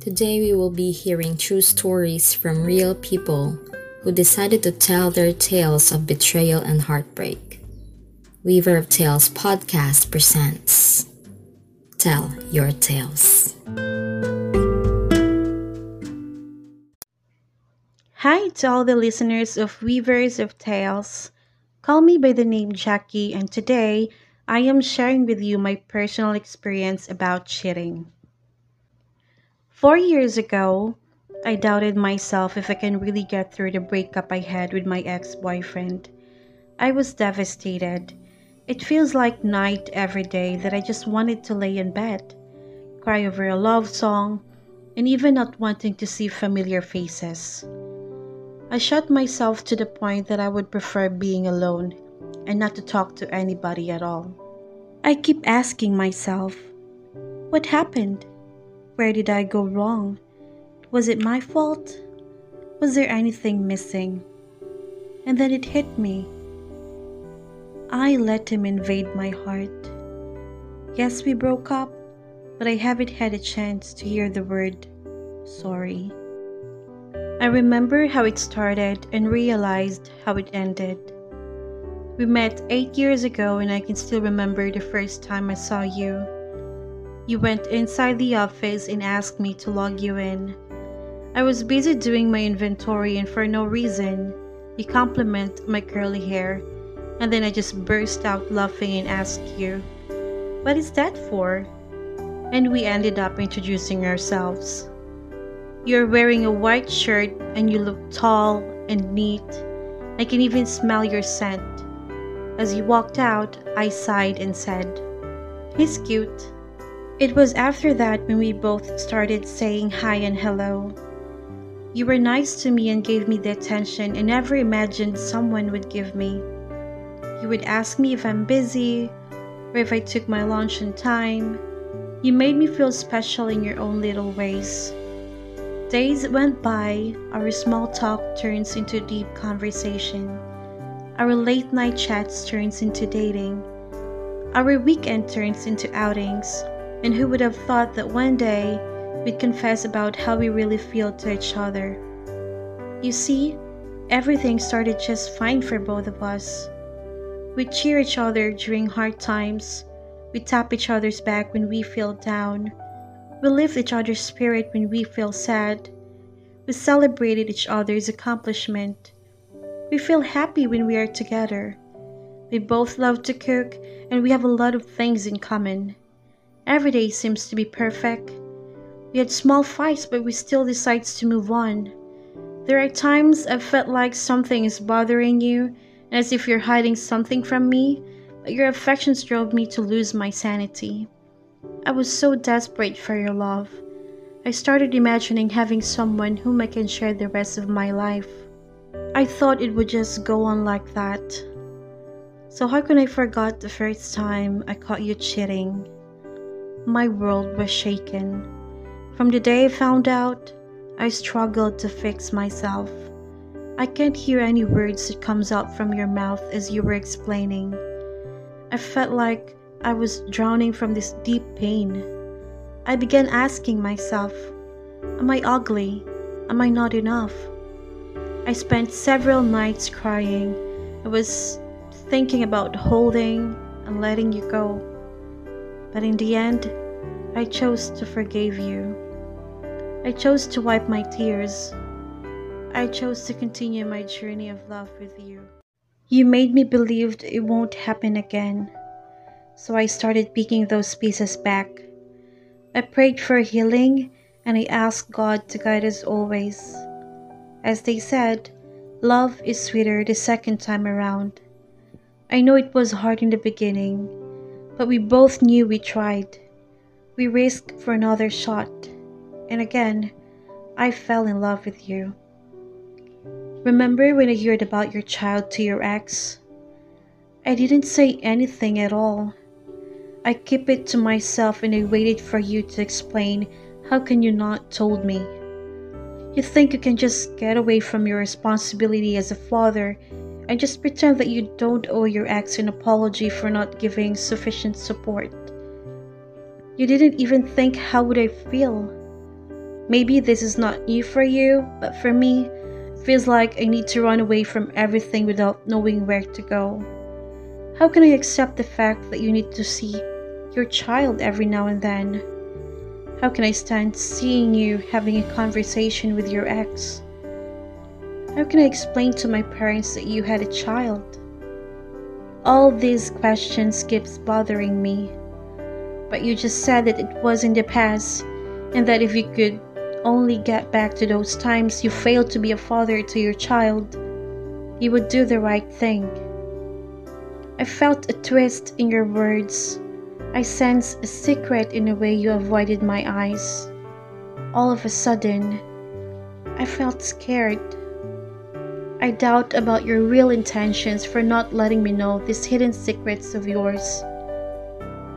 Today we will be hearing true stories from real people who decided to tell their tales of betrayal and heartbreak. Weaver of Tales podcast presents Tell Your Tales. Hi to all the listeners of Weavers of Tales. Call me by the name Jacky, and today I am sharing with you my personal experience about cheating. Four years ago, I doubted myself if I can really get through the breakup I had with my ex boyfriend. I was devastated. It feels like night every day that I just wanted to lay in bed, cry over a love song, and even not wanting to see familiar faces. I shut myself to the point that I would prefer being alone and not to talk to anybody at all. I keep asking myself, what happened? Where did I go wrong? Was it my fault? Was there anything missing? And then it hit me. I let him invade my heart. Yes, we broke up, but I haven't had a chance to hear the word sorry. I remember how it started and realized how it ended. We met eight years ago, and I can still remember the first time I saw you. You went inside the office and asked me to log you in. I was busy doing my inventory and for no reason, you compliment my curly hair, and then I just burst out laughing and asked you, What is that for? And we ended up introducing ourselves. You're wearing a white shirt and you look tall and neat. I can even smell your scent. As you walked out, I sighed and said, He's cute. It was after that when we both started saying hi and hello. You were nice to me and gave me the attention I never imagined someone would give me. You would ask me if I'm busy or if I took my lunch on time. You made me feel special in your own little ways. Days went by, our small talk turns into deep conversation. Our late night chats turns into dating. Our weekend turns into outings. And who would have thought that one day we'd confess about how we really feel to each other? You see, everything started just fine for both of us. We cheer each other during hard times. We tap each other's back when we feel down. We lift each other's spirit when we feel sad. We celebrated each other's accomplishment. We feel happy when we are together. We both love to cook and we have a lot of things in common. Every day seems to be perfect. We had small fights, but we still decide to move on. There are times I've felt like something is bothering you, and as if you're hiding something from me, but your affections drove me to lose my sanity. I was so desperate for your love. I started imagining having someone whom I can share the rest of my life. I thought it would just go on like that. So how can I forget the first time I caught you cheating? My world was shaken. From the day I found out, I struggled to fix myself. I can't hear any words that comes out from your mouth as you were explaining. I felt like I was drowning from this deep pain. I began asking myself, Am I ugly? Am I not enough? I spent several nights crying. I was thinking about holding and letting you go. But in the end, I chose to forgive you. I chose to wipe my tears. I chose to continue my journey of love with you. You made me believe it won't happen again. So I started picking those pieces back. I prayed for healing and I asked God to guide us always. As they said, love is sweeter the second time around. I know it was hard in the beginning, but we both knew we tried. We risked for another shot, and again, I fell in love with you. Remember when I heard about your child to your ex? I didn't say anything at all. I kept it to myself and I waited for you to explain how can you not told me. You think you can just get away from your responsibility as a father and just pretend that you don't owe your ex an apology for not giving sufficient support. You didn't even think how would I feel. Maybe this is not new for you, but for me, it feels like I need to run away from everything without knowing where to go. How can I accept the fact that you need to see your child every now and then? How can I stand seeing you having a conversation with your ex? How can I explain to my parents that you had a child? All these questions keeps bothering me. But you just said that it was in the past and that if you could only get back to those times you failed to be a father to your child, you would do the right thing. I felt a twist in your words. I sensed a secret in the way you avoided my eyes. All of a sudden, I felt scared. I doubt about your real intentions for not letting me know these hidden secrets of yours.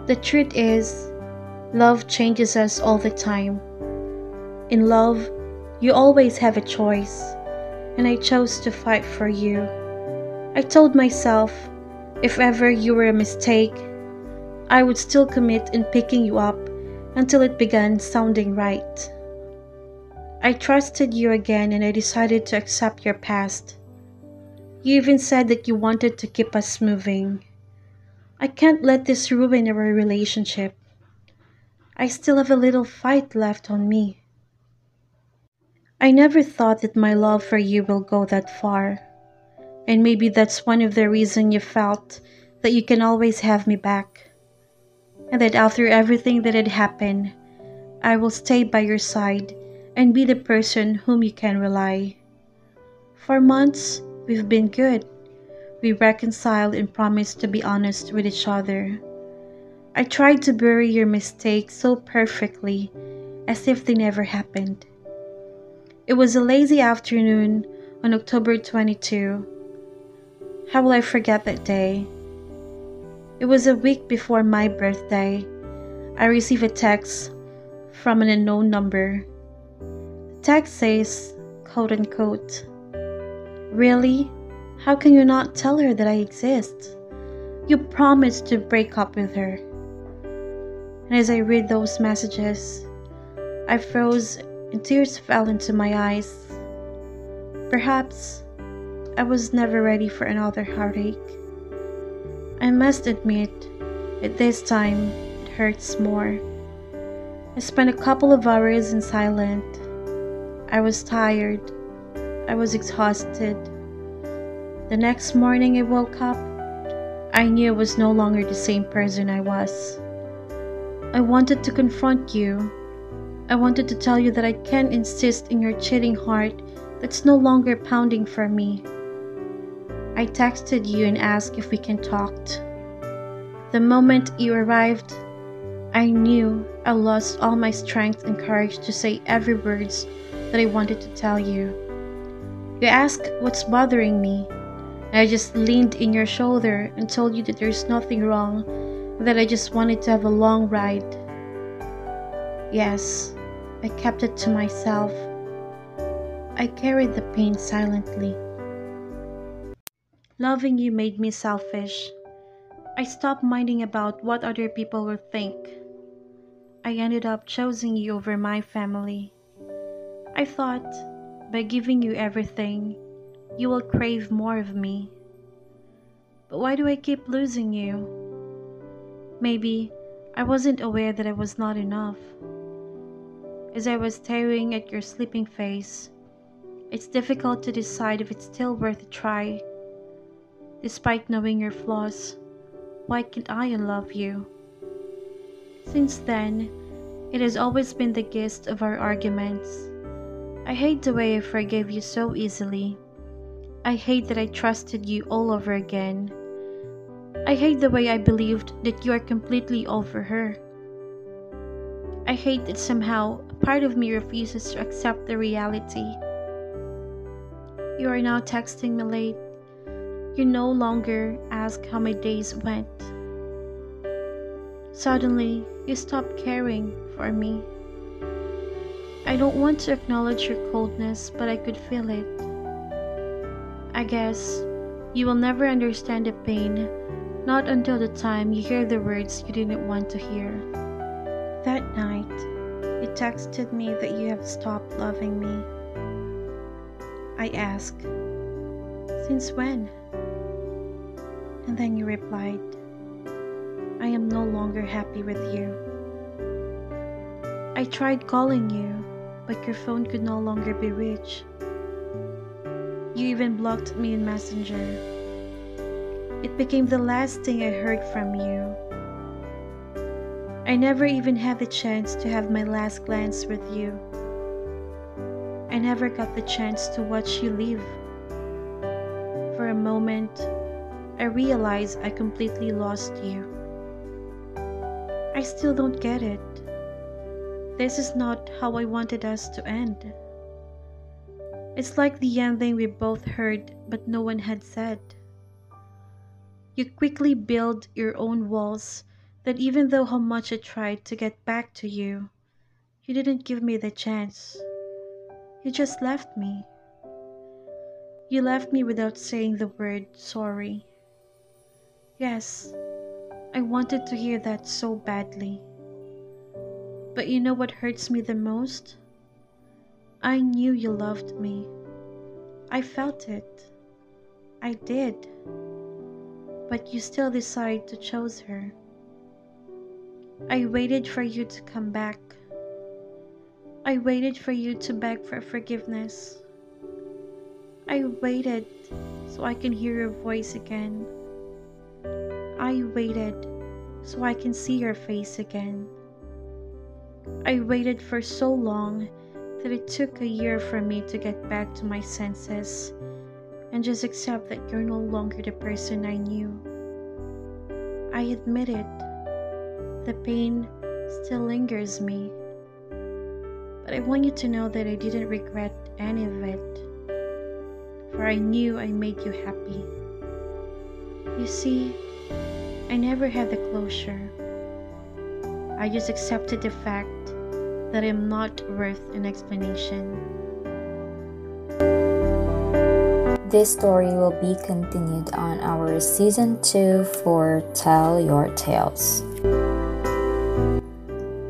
The truth is, love changes us all the time. In love, you always have a choice, and I chose to fight for you. I told myself, if ever you were a mistake, I would still commit in picking you up until it began sounding right. I trusted you again and I decided to accept your past. You even said that you wanted to keep us moving. I can't let this ruin our relationship. I still have a little fight left on me. I never thought that my love for you will go that far. And maybe that's one of the reasons you felt that you can always have me back. And that after everything that had happened, I will stay by your side and be the person whom you can rely. For months, we've been good. We reconciled and promised to be honest with each other. I tried to bury your mistakes so perfectly as if they never happened. It was a lazy afternoon on October 22. How will I forget that day? It was a week before my birthday. I received a text from an unknown number text says, quote unquote, Really? How can you not tell her that I exist? You promised to break up with her. And as I read those messages, I froze and tears fell into my eyes. Perhaps I was never ready for another heartache. I must admit, at this time, it hurts more. I spent a couple of hours in silence I was tired. I was exhausted. The next morning I woke up, I knew I was no longer the same person I was. I wanted to confront you. I wanted to tell you that I can't insist in your cheating heart that's no longer pounding for me. I texted you and asked if we can talk. The moment you arrived, I knew I lost all my strength and courage to say every words that I wanted to tell you. You asked what's bothering me. I just leaned in your shoulder and told you that there's nothing wrong, that I just wanted to have a long ride. Yes, I kept it to myself. I carried the pain silently. Loving you made me selfish. I stopped minding about what other people would think. I ended up choosing you over my family. I thought, by giving you everything, you will crave more of me. But why do I keep losing you? Maybe I wasn't aware that I was not enough. As I was staring at your sleeping face, it's difficult to decide if it's still worth a try. Despite knowing your flaws, why can't I unlove you? Since then, it has always been the gist of our arguments. I hate the way I forgave you so easily. I hate that I trusted you all over again. I hate the way I believed that you are completely over her. I hate that somehow a part of me refuses to accept the reality. You are now texting me late. You no longer ask how my days went. Suddenly, you stopped caring for me. I don't want to acknowledge your coldness, but I could feel it. I guess you will never understand the pain, not until the time you hear the words you didn't want to hear. That night, You texted me that you have stopped loving me. I asked, Since when? And then you replied, I am no longer happy with you. I tried calling you, but your phone could no longer be reached. You even blocked me in Messenger. It became the last thing I heard from you. I never even had the chance to have my last glance with you. I never got the chance to watch you leave. For a moment, I realized I completely lost you. I still don't get it. This is not how I wanted us to end. It's like the ending we both heard but no one had said. You quickly build your own walls that even though how much I tried to get back to you, you didn't give me the chance. You just left me. You left me without saying the word sorry. Yes, I wanted to hear that so badly. But you know what hurts me the most? I knew you loved me. I felt it. I did. But you still decided to choose her. I waited for you to come back. I waited for you to beg for forgiveness. I waited so I can hear your voice again. I waited so I can see your face again. I waited for so long that it took a year for me to get back to my senses and just accept that you're no longer the person I knew. I admit it. The pain still lingers me. But I want you to know that I didn't regret any of it. For I knew I made you happy. You see, I never had the closure. I just accepted the fact that I'm not worth an explanation. This story will be continued on our season 2 for Tell Your Tales.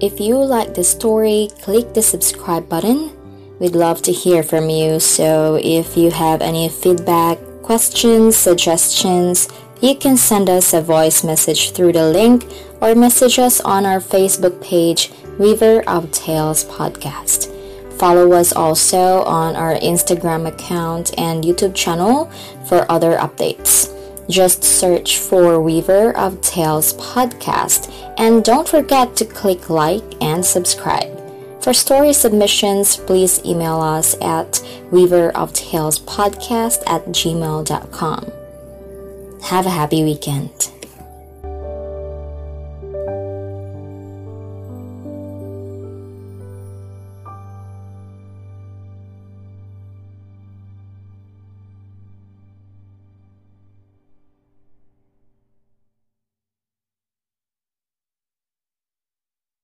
If you like the story, click the subscribe button. We'd love to hear from you. So if you have any feedback, questions, suggestions, you can send us a voice message through the link or message us on our Facebook page, Weaver of Tales Podcast. Follow us also on our Instagram account and YouTube channel for other updates. Just search for Weaver of Tales Podcast and don't forget to click like and subscribe. For story submissions, please email us at weaverofTalesPodcast at gmail.com. Have a happy weekend.